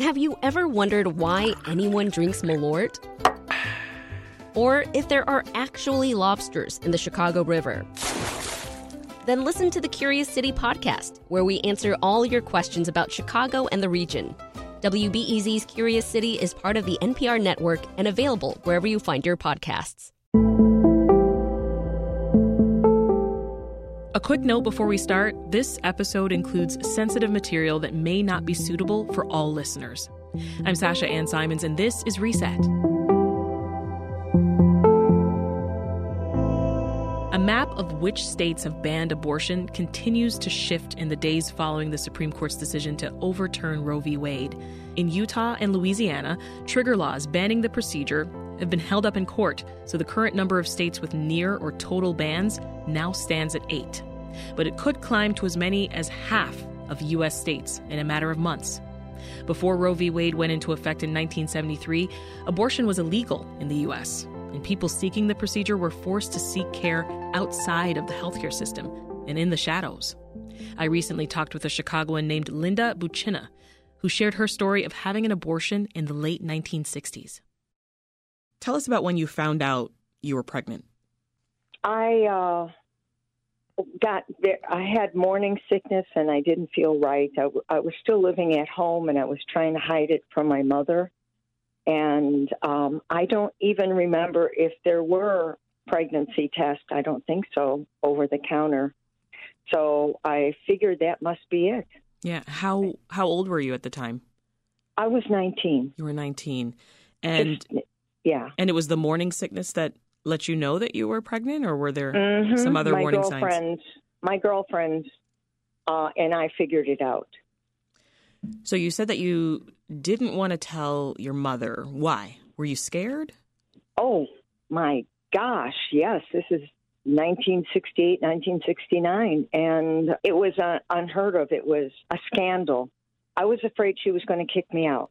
Have you ever wondered why anyone drinks Malort? Or if there are actually lobsters in the Chicago River? Then listen to the Curious City podcast, where we answer all your questions about Chicago and the region. WBEZ's Curious City is part of the NPR network and available wherever you find your podcasts. A quick note before we start this episode includes sensitive material that may not be suitable for all listeners. I'm Sasha Ann Simons, and this is Reset. A map of which states have banned abortion continues to shift in the days following the Supreme Court's decision to overturn Roe v. Wade. In Utah and Louisiana, trigger laws banning the procedure have been held up in court, so the current number of states with near or total bans now stands at eight. But it could climb to as many as half of U.S. states in a matter of months. Before Roe v. Wade went into effect in 1973, abortion was illegal in the U.S and people seeking the procedure were forced to seek care outside of the healthcare system and in the shadows. I recently talked with a Chicagoan named Linda Buccina, who shared her story of having an abortion in the late 1960s. Tell us about when you found out you were pregnant. I uh, got there. I had morning sickness and I didn't feel right. I, w- I was still living at home and I was trying to hide it from my mother. And um, I don't even remember if there were pregnancy tests. I don't think so over the counter. So I figured that must be it. Yeah. How how old were you at the time? I was 19. You were 19. And yeah. And it was the morning sickness that let you know that you were pregnant or were there mm-hmm. some other my warning signs? My girlfriend uh, and I figured it out. So you said that you didn't want to tell your mother. Why? Were you scared? Oh, my gosh, yes. This is 1968, 1969, and it was uh, unheard of. It was a scandal. I was afraid she was going to kick me out.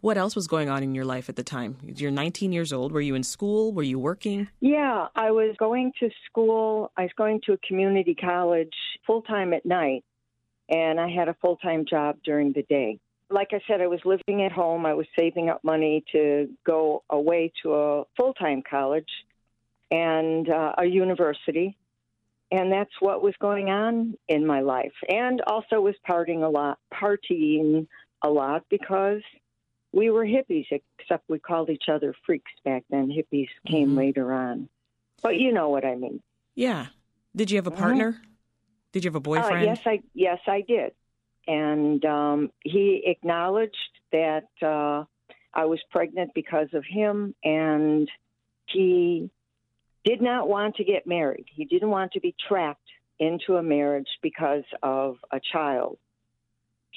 What else was going on in your life at the time? You're 19 years old. Were you in school? Were you working? Yeah, I was going to school. I was going to a community college full time at night and I had a full time job during the day. Like I said, I was living at home. I was saving up money to go away to a full time college and uh, a university. And that's what was going on in my life. And also was partying a lot, partying a lot because we were hippies, except we called each other freaks back then. Hippies came mm-hmm. later on. But you know what I mean. Yeah. Did you have a mm-hmm. partner? Mm-hmm. Did you have a boyfriend? Uh, yes, I yes I did, and um, he acknowledged that uh, I was pregnant because of him, and he did not want to get married. He didn't want to be trapped into a marriage because of a child.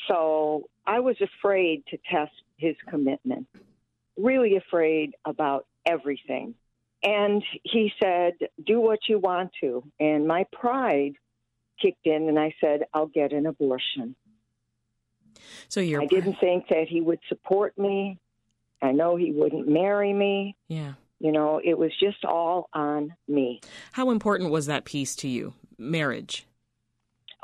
So I was afraid to test his commitment, really afraid about everything. And he said, Do what you want to. And my pride kicked in and I said, I'll get an abortion. So you're I didn't think that he would support me. I know he wouldn't marry me. Yeah. You know, it was just all on me. How important was that piece to you, marriage?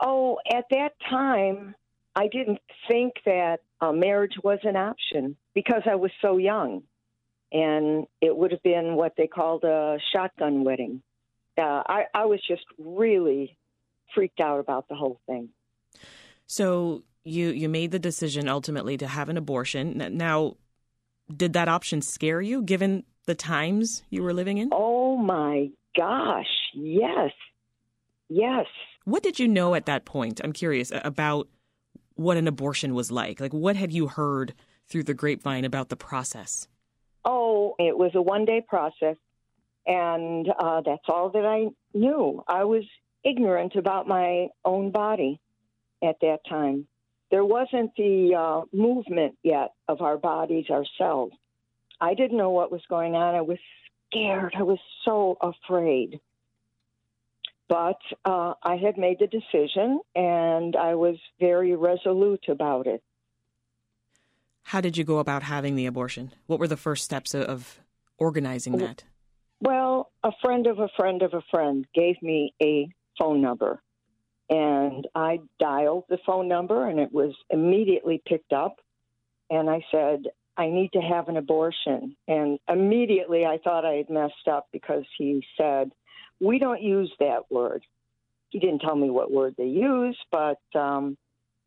Oh, at that time, I didn't think that uh, marriage was an option because I was so young. And it would have been what they called a shotgun wedding. Uh, I, I was just really freaked out about the whole thing. So you you made the decision ultimately to have an abortion. Now, did that option scare you given the times you were living in? Oh my gosh, yes. Yes. What did you know at that point? I'm curious about what an abortion was like. Like what had you heard through the grapevine about the process? Oh, it was a one day process, and uh, that's all that I knew. I was ignorant about my own body at that time. There wasn't the uh, movement yet of our bodies ourselves. I didn't know what was going on. I was scared. I was so afraid. But uh, I had made the decision and I was very resolute about it. How did you go about having the abortion? What were the first steps of organizing that? Well, a friend of a friend of a friend gave me a phone number. And I dialed the phone number and it was immediately picked up. And I said, I need to have an abortion. And immediately I thought I had messed up because he said, We don't use that word. He didn't tell me what word they use, but um,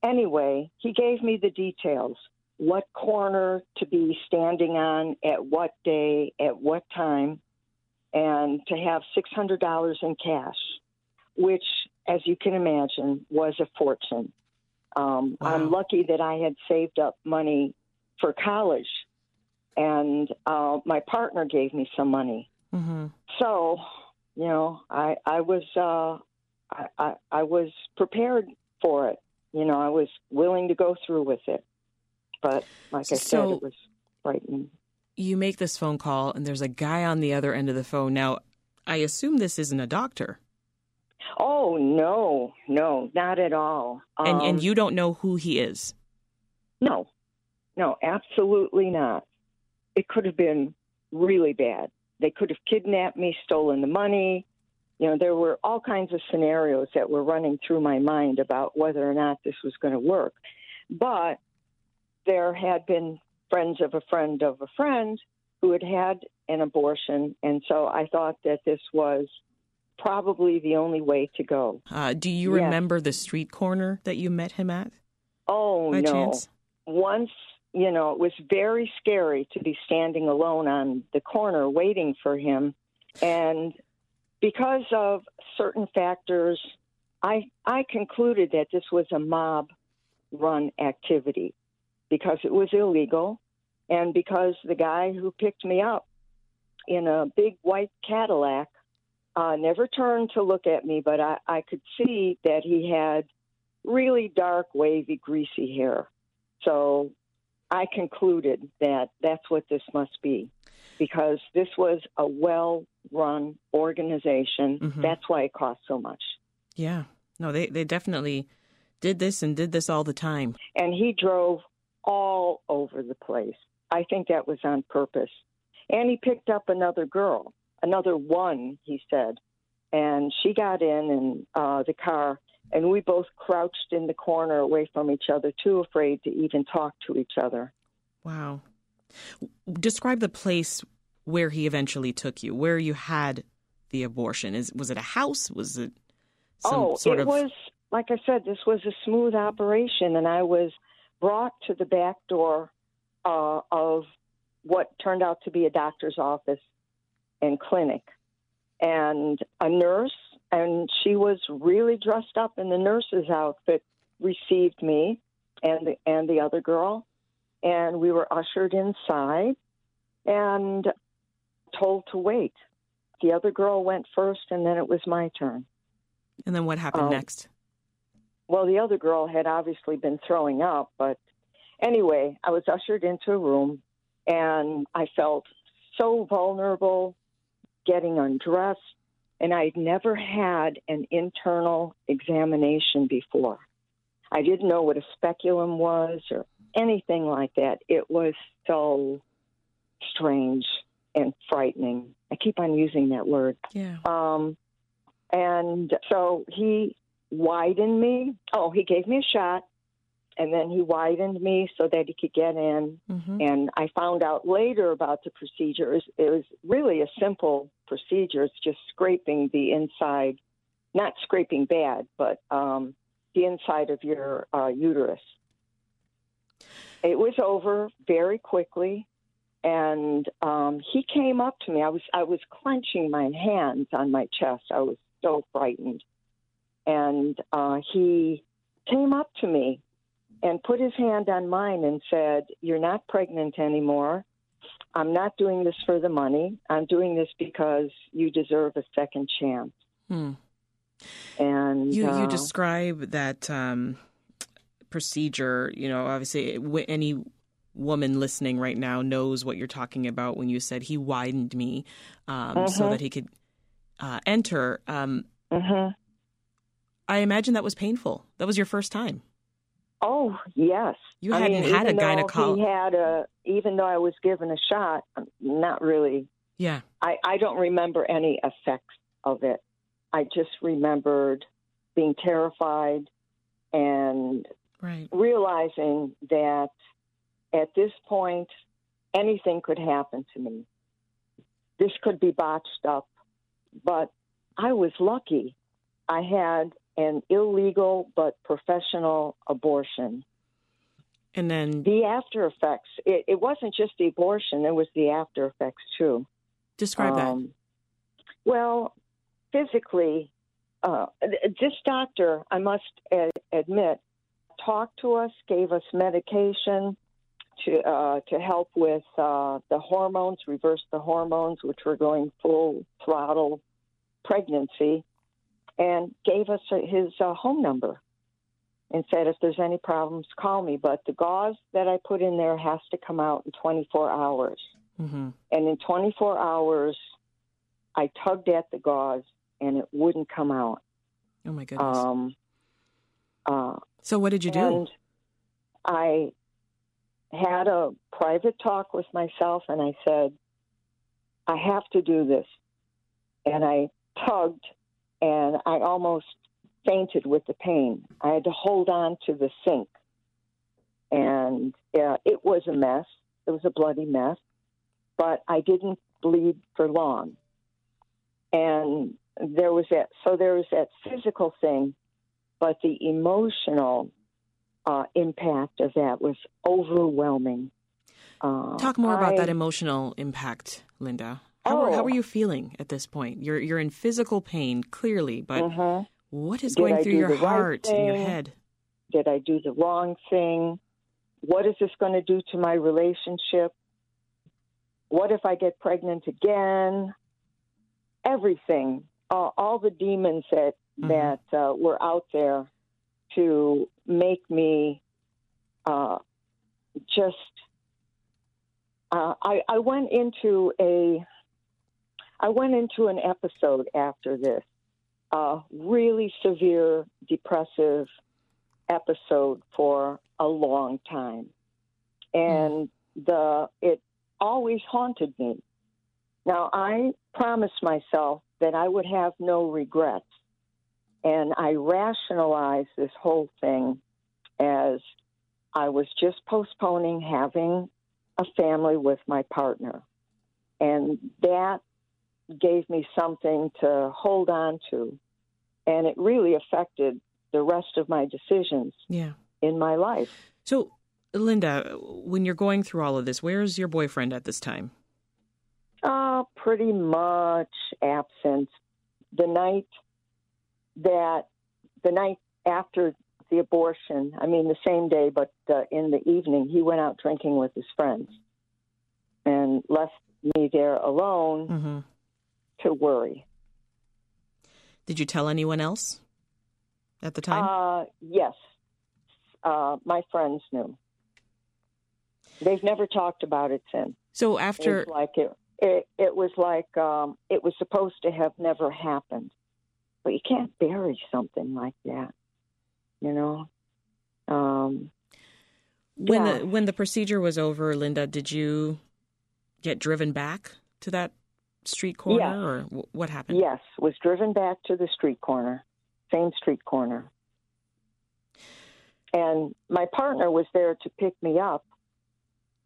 anyway, he gave me the details what corner to be standing on at what day, at what time, and to have $600 in cash, which, as you can imagine, was a fortune. Um, wow. I'm lucky that I had saved up money for college, and uh, my partner gave me some money. Mm-hmm. So, you know, I I was uh, I, I I was prepared for it. You know, I was willing to go through with it. But like I so, said, it was frightening. You make this phone call, and there's a guy on the other end of the phone. Now, I assume this isn't a doctor. Oh no, no, not at all. Um, and and you don't know who he is. No, no, absolutely not. It could have been really bad. They could have kidnapped me, stolen the money. You know, there were all kinds of scenarios that were running through my mind about whether or not this was going to work. But there had been friends of a friend of a friend who had had an abortion, and so I thought that this was probably the only way to go. Uh, do you yes. remember the street corner that you met him at? Oh no! Chance? Once you know, it was very scary to be standing alone on the corner waiting for him, and because of certain factors, I I concluded that this was a mob run activity because it was illegal and because the guy who picked me up in a big white Cadillac uh, never turned to look at me, but I, I could see that he had really dark, wavy, greasy hair. So I concluded that that's what this must be because this was a well run organization. Mm-hmm. That's why it cost so much. Yeah. No, they, they definitely did this and did this all the time. And he drove all over the place. I think that was on purpose. And he picked up another girl, another one, he said. And she got in and uh, the car, and we both crouched in the corner away from each other, too afraid to even talk to each other. Wow. Describe the place where he eventually took you, where you had the abortion. Is was it a house? Was it some oh, sort it of? was like I said. This was a smooth operation, and I was brought to the back door uh, of what turned out to be a doctor's office and clinic. And a nurse, and she was really dressed up in the nurse's outfit, received me and the, and the other girl. And we were ushered inside and told to wait. The other girl went first, and then it was my turn. And then what happened um, next? Well, the other girl had obviously been throwing up, but anyway, I was ushered into a room and I felt so vulnerable getting undressed, and I'd never had an internal examination before. I didn't know what a speculum was or anything like that. It was so strange and frightening. I keep on using that word. Yeah. Um, and so he widened me. Oh, he gave me a shot, and then he widened me so that he could get in. Mm-hmm. And I found out later about the procedure. It was, it was really a simple procedure. It's just scraping the inside, not scraping bad, but um, the inside of your uh, uterus. It was over very quickly, and um, he came up to me. I was I was clenching my hands on my chest. I was so frightened and uh, he came up to me and put his hand on mine and said, You're not pregnant anymore. I'm not doing this for the money. I'm doing this because you deserve a second chance. Hmm. And you, uh, you describe that um, procedure. You know, obviously, any woman listening right now knows what you're talking about when you said he widened me um, uh-huh. so that he could uh, enter. Um, uh-huh. I imagine that was painful. That was your first time. Oh yes, you hadn't I mean, had a gynecologist. He had a, even though I was given a shot, um, not really. Yeah, I, I don't remember any effects of it. I just remembered being terrified and Right. realizing that at this point anything could happen to me. This could be botched up, but I was lucky. I had an illegal but professional abortion. And then The after effects, it, it wasn't just the abortion, it was the after effects too. describe that. Um, Well, physically, uh, this doctor, I must a- admit, talked to us, gave us medication to uh, to help with uh, the hormones, reverse the hormones, which were going full throttle pregnancy, and gave us his uh, home number and said if there's any problems, call me. But the gauze that I put in there has to come out in 24 hours. hmm And in 24 hours, I tugged at the gauze and it wouldn't come out. Oh my goodness. Um, uh, so what did you do? and I had a private talk with myself and I said, I have to do this. And I tugged and I almost fainted with the pain. I had to hold on to the sink. And uh, it was a mess. It was a bloody mess. But I didn't bleed for long. And there was that, so there was that physical thing, but the emotional uh, impact of that was overwhelming. Uh, Talk more about I- that emotional impact, Linda. How, are, how Oh. are you feeling at this point? You're you're in physical pain, clearly, but Mhm. what is Did going I through your the right heart and your head? Did I do the wrong thing? What is this going to do to my relationship? What if I get pregnant again? Everything, uh, all the demons that Mhm. that uh, were out there to make me uh, just. Uh, I, I went into a. I went into an episode after this, a really severe depressive episode for a long time, and the it always haunted me. Now I promised myself that I would have no regrets, and I rationalized this whole thing as I was just postponing having a family with my partner, and that gave me something to hold on to, and it really affected the rest of my decisions Yeah. in my life. So, Linda, when you're going through all of this, where's your boyfriend at this time? Uh, pretty much absent. The night that, the night after the abortion, I mean, the same day, but uh, in the evening, he went out drinking with his friends and left me there alone hmm to worry. Did you tell anyone else at the time? Uh, yes. Uh, my friends knew. They've never talked about it since. so It after was like it, it, it was like um, it was supposed to have never happened. But you can't bury something like that, you know. Um, when yeah. the when the procedure was over, Linda, did you get driven back to that street corner, Yes. or wh- what happened? yes, was driven back to the street corner, same street corner, and my partner was there to pick me up,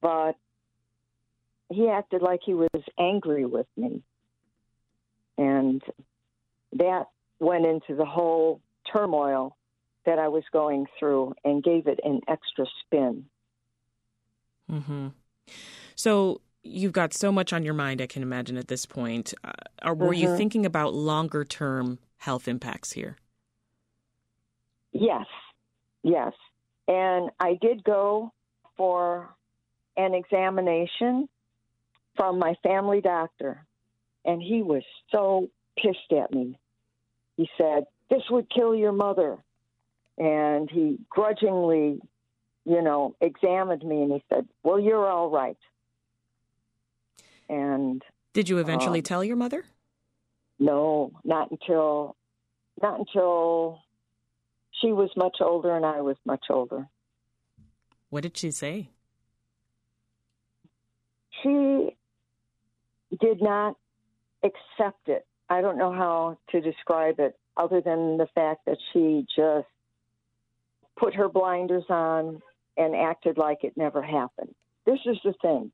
but he acted like he was angry with me, and that went into the whole turmoil that I was going through and gave it an extra spin. hmm So you've got so much on your mind, I can imagine at this point. Uh, or were you Mhm. thinking about longer term health impacts here? Yes, yes. And I did go for an examination from my family doctor, and he was so pissed at me. He said, This would kill your mother. And he grudgingly, you know, examined me and he said, Well, you're all right. And Did you eventually Um, tell your mother? no, not until not until she was much older and I was much older. What did she say? she did not accept it. I don't know how to describe it. other than the fact that she just put her blinders on and acted like it never happened. This is the thing.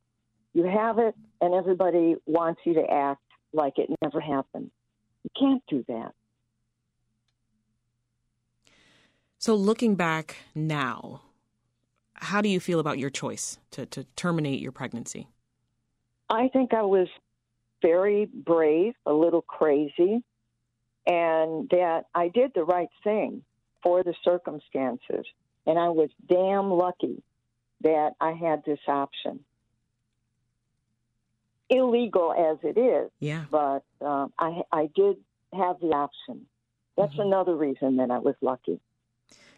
You have it, and everybody wants you to act like it never happened. You can't do that. So, looking back now, how do you feel about your choice to, to terminate your pregnancy? I think I was very brave, a little crazy, and that I did the right thing for the circumstances. And I was damn lucky that I had this option. Illegal as it is, Yeah. but um, I, I did have the option. That's Mhm. another reason that I was lucky.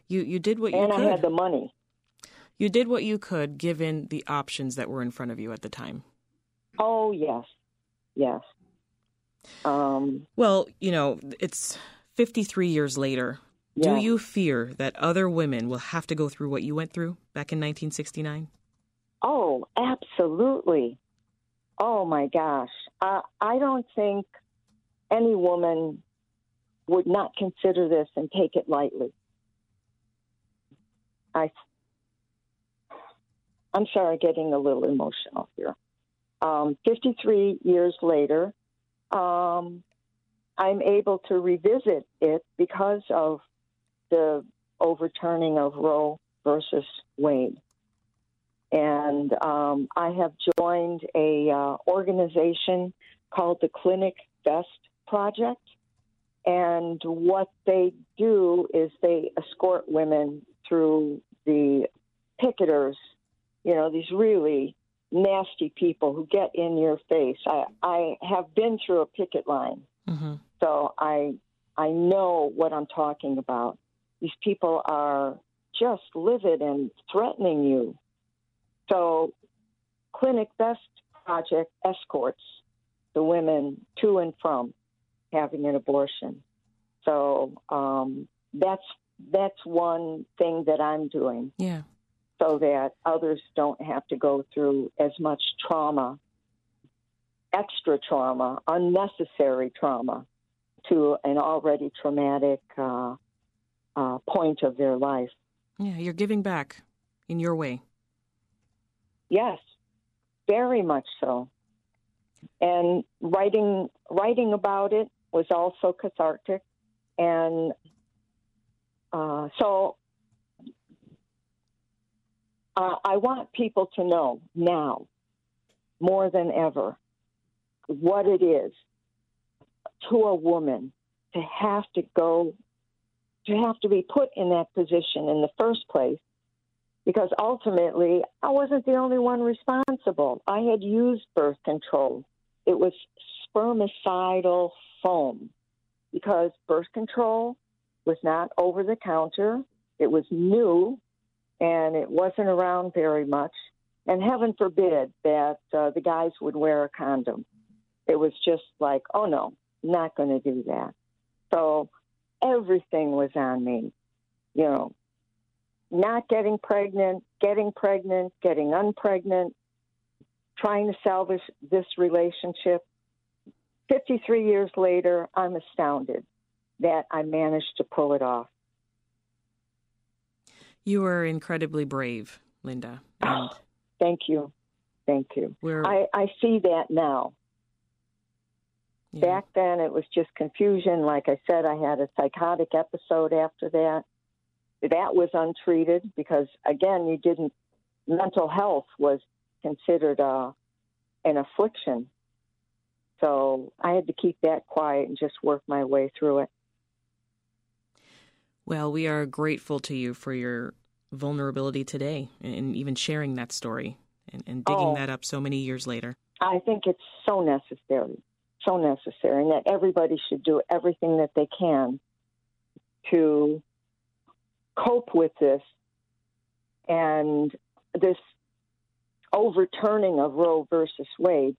You you did what you And I could. had the money. You did what you could given the options that were in front of you at the time. Oh, yes. Yes. Um, Well, you know, it's 53 years later. yeah. Do you fear that other women will have to go through what you went through back in 1969? Oh, absolutely. Oh my gosh. Uh, I don't think any woman would not consider this and take it lightly. I, I'm sorry, getting a little emotional here. Um, 53 years later, um, I'm able to revisit it because of the overturning of Roe versus Wade and um, I have joined a uh, organization called the Clinic Vest Project. And what they do is they escort women through the picketers, you know, these really nasty people who get in your face. I, I have been through a picket line, Mm-hmm. so I I know what I'm talking about. These people are just livid and threatening you. So, Clinic Vest Project escorts the women to and from having an abortion. So um, that's that's one thing that I'm doing Yeah. so that others don't have to go through as much trauma, extra trauma, unnecessary trauma to an already traumatic uh, uh, point of their life. Yeah, you're giving back in your way. Yes, very much so. And writing writing about it was also cathartic, and uh, so uh, I want people to know now, more than ever, what it is to a woman to have to go, to have to be put in that position in the first place because ultimately I wasn't the only one responsible. I had used birth control. It was spermicidal foam because birth control was not over the counter. It was new and it wasn't around very much. And heaven forbid that uh, the guys would wear a condom. It was just like, oh no, not going to do that. So everything was on me, you know, not getting pregnant, getting pregnant, getting unpregnant, trying to salvage this relationship. 53 years later, I'm astounded that I managed to pull it off. You were incredibly brave, Linda. And Thank you. Thank you. I, I see that now. yeah. Back then, it was just confusion. Like I said, I had a psychotic episode after that. That was untreated because, again, you didn't, mental health was considered uh, an affliction. So I had to keep that quiet and just work my way through it. Well, we are grateful to you for your vulnerability today and even sharing that story and, and digging Oh. that up so many years later. I think it's so necessary, so necessary, and that everybody should do everything that they can to cope with this and this overturning of Roe versus Wade.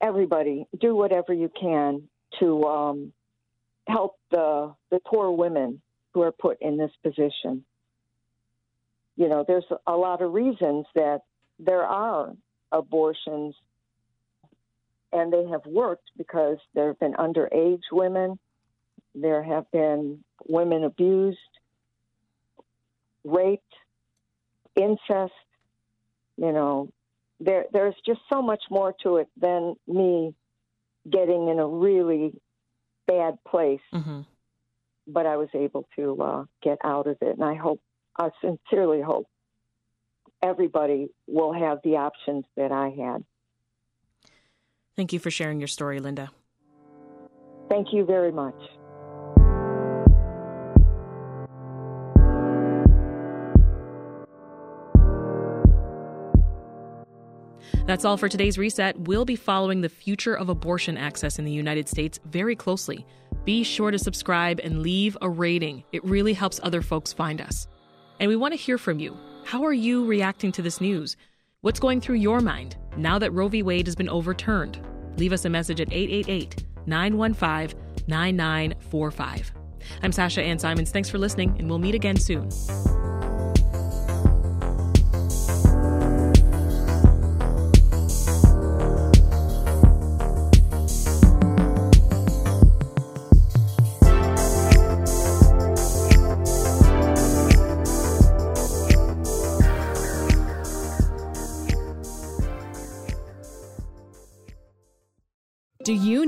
Everybody, do whatever you can to um, help the the poor women who are put in this position. You know, there's a lot of reasons that there are abortions and they have worked because there have been underage women There have been women abused, raped, incest. You know, there there's just so much more to it than me getting in a really bad place. Mm-hmm. But I was able to uh, get out of it, and I hope, I sincerely hope, everybody will have the options that I had. Thank you for sharing your story, Linda. Thank you very much. That's all for today's reset. We'll be following the future of abortion access in the United States very closely. Be sure to subscribe and leave a rating. It really helps other folks find us. And we want to hear from you. How are you reacting to this news? What's going through your mind now that Roe v. Wade has been overturned? Leave us a message at 888 915 9945. I'm Sasha Ann Simons. Thanks for listening, and we'll meet again soon.